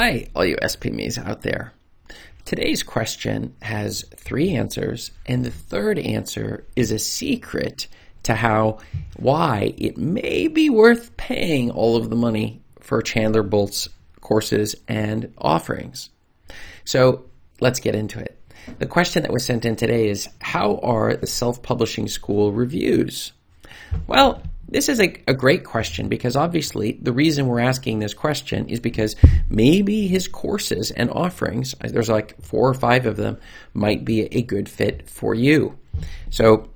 Hi, all you SPMEs out there. Today's question has three answers, and the third answer is a secret to how, why it may be worth paying all of the money for Chandler Bolt's courses and offerings. So let's get into it. The question that was sent in today is How are the self publishing school reviews? Well, this is a, a great question because obviously the reason we're asking this question is because maybe his courses and offerings, there's like four or five of them, might be a good fit for you. So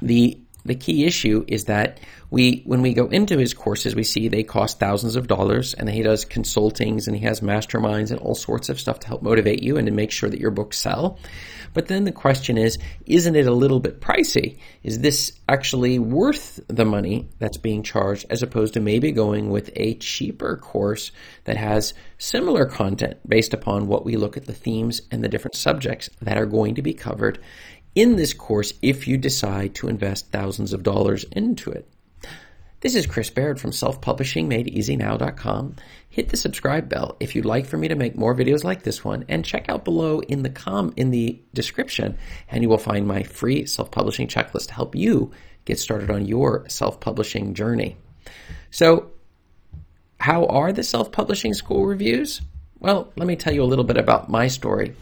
the the key issue is that we when we go into his courses we see they cost thousands of dollars and he does consultings and he has masterminds and all sorts of stuff to help motivate you and to make sure that your books sell. But then the question is isn't it a little bit pricey? Is this actually worth the money that's being charged as opposed to maybe going with a cheaper course that has similar content based upon what we look at the themes and the different subjects that are going to be covered in this course if you decide to invest thousands of dollars into it. This is Chris Baird from self-publishingmadeeasynow.com. Hit the subscribe bell if you'd like for me to make more videos like this one and check out below in the com in the description and you will find my free self-publishing checklist to help you get started on your self-publishing journey. So, how are the self-publishing school reviews? Well, let me tell you a little bit about my story.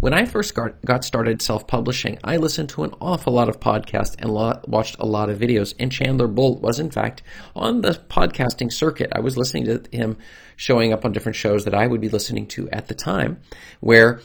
When I first got started self publishing, I listened to an awful lot of podcasts and watched a lot of videos. And Chandler Bolt was, in fact, on the podcasting circuit. I was listening to him showing up on different shows that I would be listening to at the time, where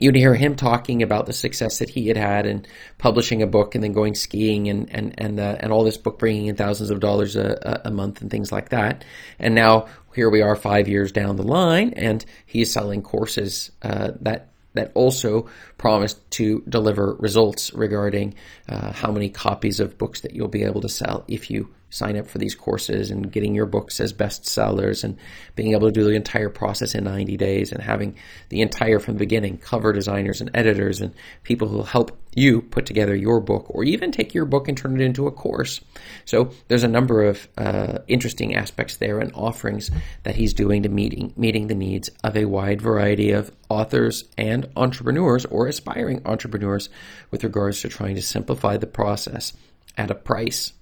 you'd hear him talking about the success that he had had in publishing a book and then going skiing and and and uh, and all this book bringing in thousands of dollars a, a month and things like that. And now here we are, five years down the line, and he's selling courses uh, that that also promised to deliver results regarding uh, how many copies of books that you'll be able to sell if you sign up for these courses and getting your books as bestsellers and being able to do the entire process in 90 days and having the entire from the beginning cover designers and editors and people who will help you put together your book or even take your book and turn it into a course. So there's a number of uh, interesting aspects there and offerings that he's doing to meeting meeting the needs of a wide variety of authors and entrepreneurs or aspiring entrepreneurs with regards to trying to simplify the process at a price.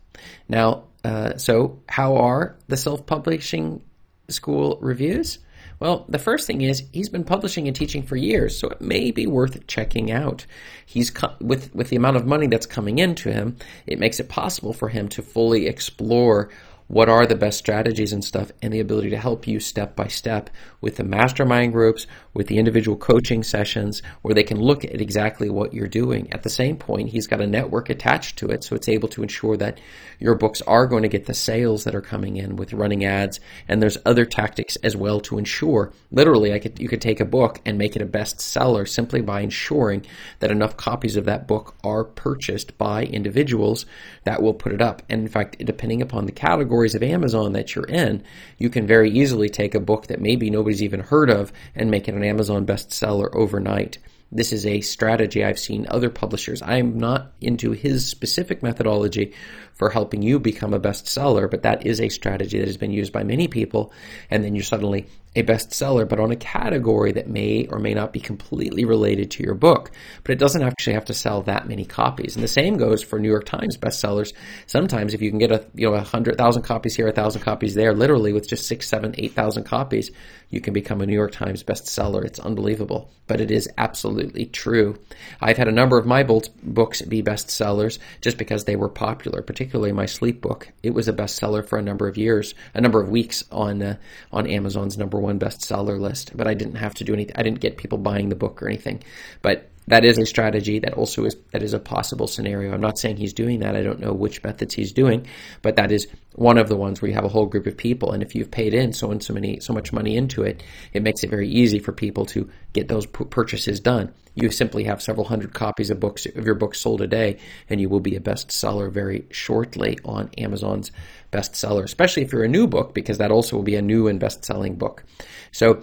Now, uh, so how are the self-publishing school reviews? Well, the first thing is he's been publishing and teaching for years, so it may be worth checking out. He's co- with with the amount of money that's coming into him, it makes it possible for him to fully explore what are the best strategies and stuff, and the ability to help you step by step with the mastermind groups, with the individual coaching sessions, where they can look at exactly what you're doing. At the same point, he's got a network attached to it, so it's able to ensure that your books are going to get the sales that are coming in with running ads. And there's other tactics as well to ensure. Literally, I could you could take a book and make it a bestseller simply by ensuring that enough copies of that book are purchased by individuals that will put it up. And in fact, depending upon the category categories of Amazon that you're in, you can very easily take a book that maybe nobody's even heard of and make it an Amazon bestseller overnight. This is a strategy I've seen other publishers. I'm not into his specific methodology for helping you become a bestseller, but that is a strategy that has been used by many people. And then you're suddenly a bestseller, but on a category that may or may not be completely related to your book. But it doesn't actually have to sell that many copies. And the same goes for New York Times bestsellers. Sometimes if you can get a you know a hundred thousand copies here, a thousand copies there, literally with just six, seven, eight thousand copies, you can become a New York Times bestseller. It's unbelievable, but it is absolutely true. I've had a number of my books be bestsellers just because they were popular, particularly my sleep book. It was a bestseller for a number of years, a number of weeks on uh, on Amazon's number one bestseller list, but I didn't have to do anything. I didn't get people buying the book or anything. But that is a strategy that also is that is a possible scenario. I'm not saying he's doing that. I don't know which methods he's doing, but that is one of the ones where you have a whole group of people, and if you've paid in so and so many so much money into it, it makes it very easy for people to get those purchases done. You simply have several hundred copies of books of your books sold a day, and you will be a bestseller very shortly on Amazon's bestseller, especially if you're a new book, because that also will be a new and best selling book. So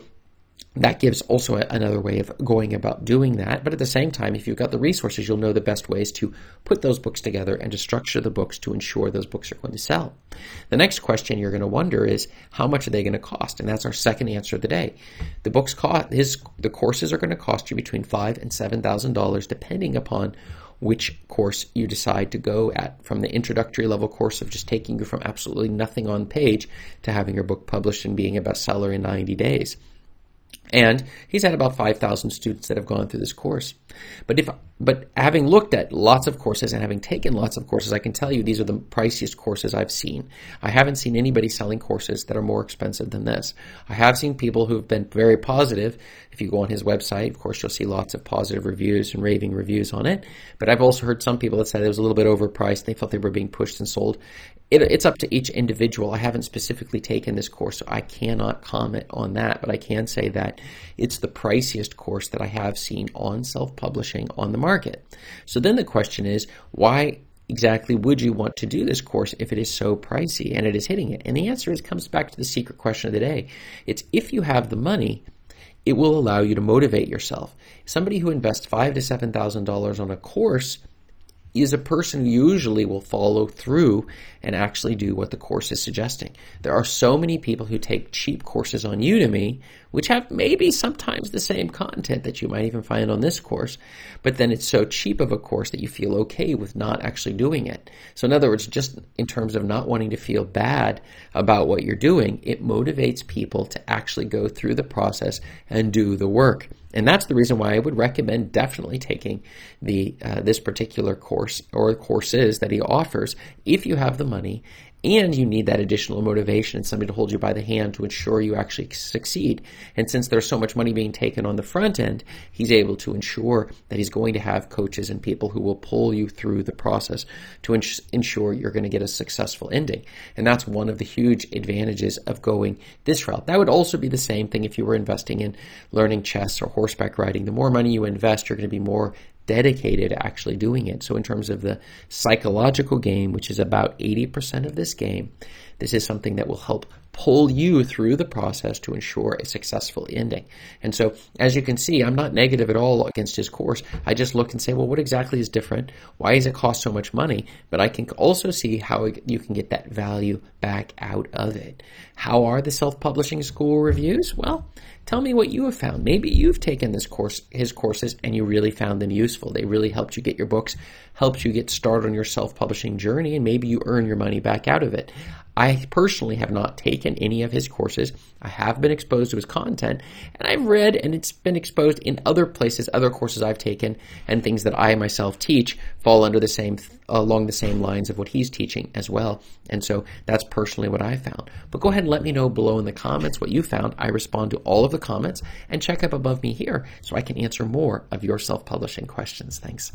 that gives also another way of going about doing that. But at the same time, if you've got the resources, you'll know the best ways to put those books together and to structure the books to ensure those books are going to sell. The next question you're going to wonder is how much are they going to cost? And that's our second answer of the day. The books cost his the courses are going to cost you between five and seven thousand dollars, depending upon which course you decide to go at from the introductory level course of just taking you from absolutely nothing on page to having your book published and being a bestseller in 90 days. And he's had about 5,000 students that have gone through this course. But if, but having looked at lots of courses and having taken lots of courses, I can tell you these are the priciest courses I've seen. I haven't seen anybody selling courses that are more expensive than this. I have seen people who've been very positive. If you go on his website, of course, you'll see lots of positive reviews and raving reviews on it. But I've also heard some people that said it was a little bit overpriced. They felt they were being pushed and sold it, it's up to each individual. I haven't specifically taken this course, so I cannot comment on that, but I can say that it's the priciest course that I have seen on self publishing on the market. So then the question is, why exactly would you want to do this course if it is so pricey and it is hitting it? And the answer is comes back to the secret question of the day. It's if you have the money, it will allow you to motivate yourself. Somebody who invests five to seven thousand dollars on a course is a person who usually will follow through and actually do what the course is suggesting. There are so many people who take cheap courses on Udemy, which have maybe sometimes the same content that you might even find on this course, but then it's so cheap of a course that you feel okay with not actually doing it. So in other words, just in terms of not wanting to feel bad about what you're doing, it motivates people to actually go through the process and do the work. And that's the reason why I would recommend definitely taking the uh, this particular course or courses that he offers if you have the money and you need that additional motivation and somebody to hold you by the hand to ensure you actually succeed. And since there's so much money being taken on the front end, he's able to ensure that he's going to have coaches and people who will pull you through the process to ins- ensure you're going to get a successful ending. And that's one of the huge advantages of going this route. That would also be the same thing if you were investing in learning chess or horseback riding. The more money you invest, you're going to be more dedicated to actually doing it. So in terms of the psychological game, which is about 80% of this game, this is something that will help pull you through the process to ensure a successful ending. And so, as you can see, I'm not negative at all against his course. I just look and say, well, what exactly is different? Why does it cost so much money? But I can also see how you can get that value back out of it. How are the self-publishing school reviews? Well, tell me what you have found. Maybe you've taken this course, his courses, and you really found them useful. They really helped you get your books, helped you get started on your self-publishing journey, and maybe you earn your money back out of it. I personally have not taken any of his courses. I have been exposed to his content and I've read and it's been exposed in other places, other courses I've taken and things that I myself teach fall under the same, along the same lines of what he's teaching as well. And so that's personally what I found. But go ahead and let me know below in the comments what you found. I respond to all of the comments and check up above me here so I can answer more of your self-publishing questions. Thanks.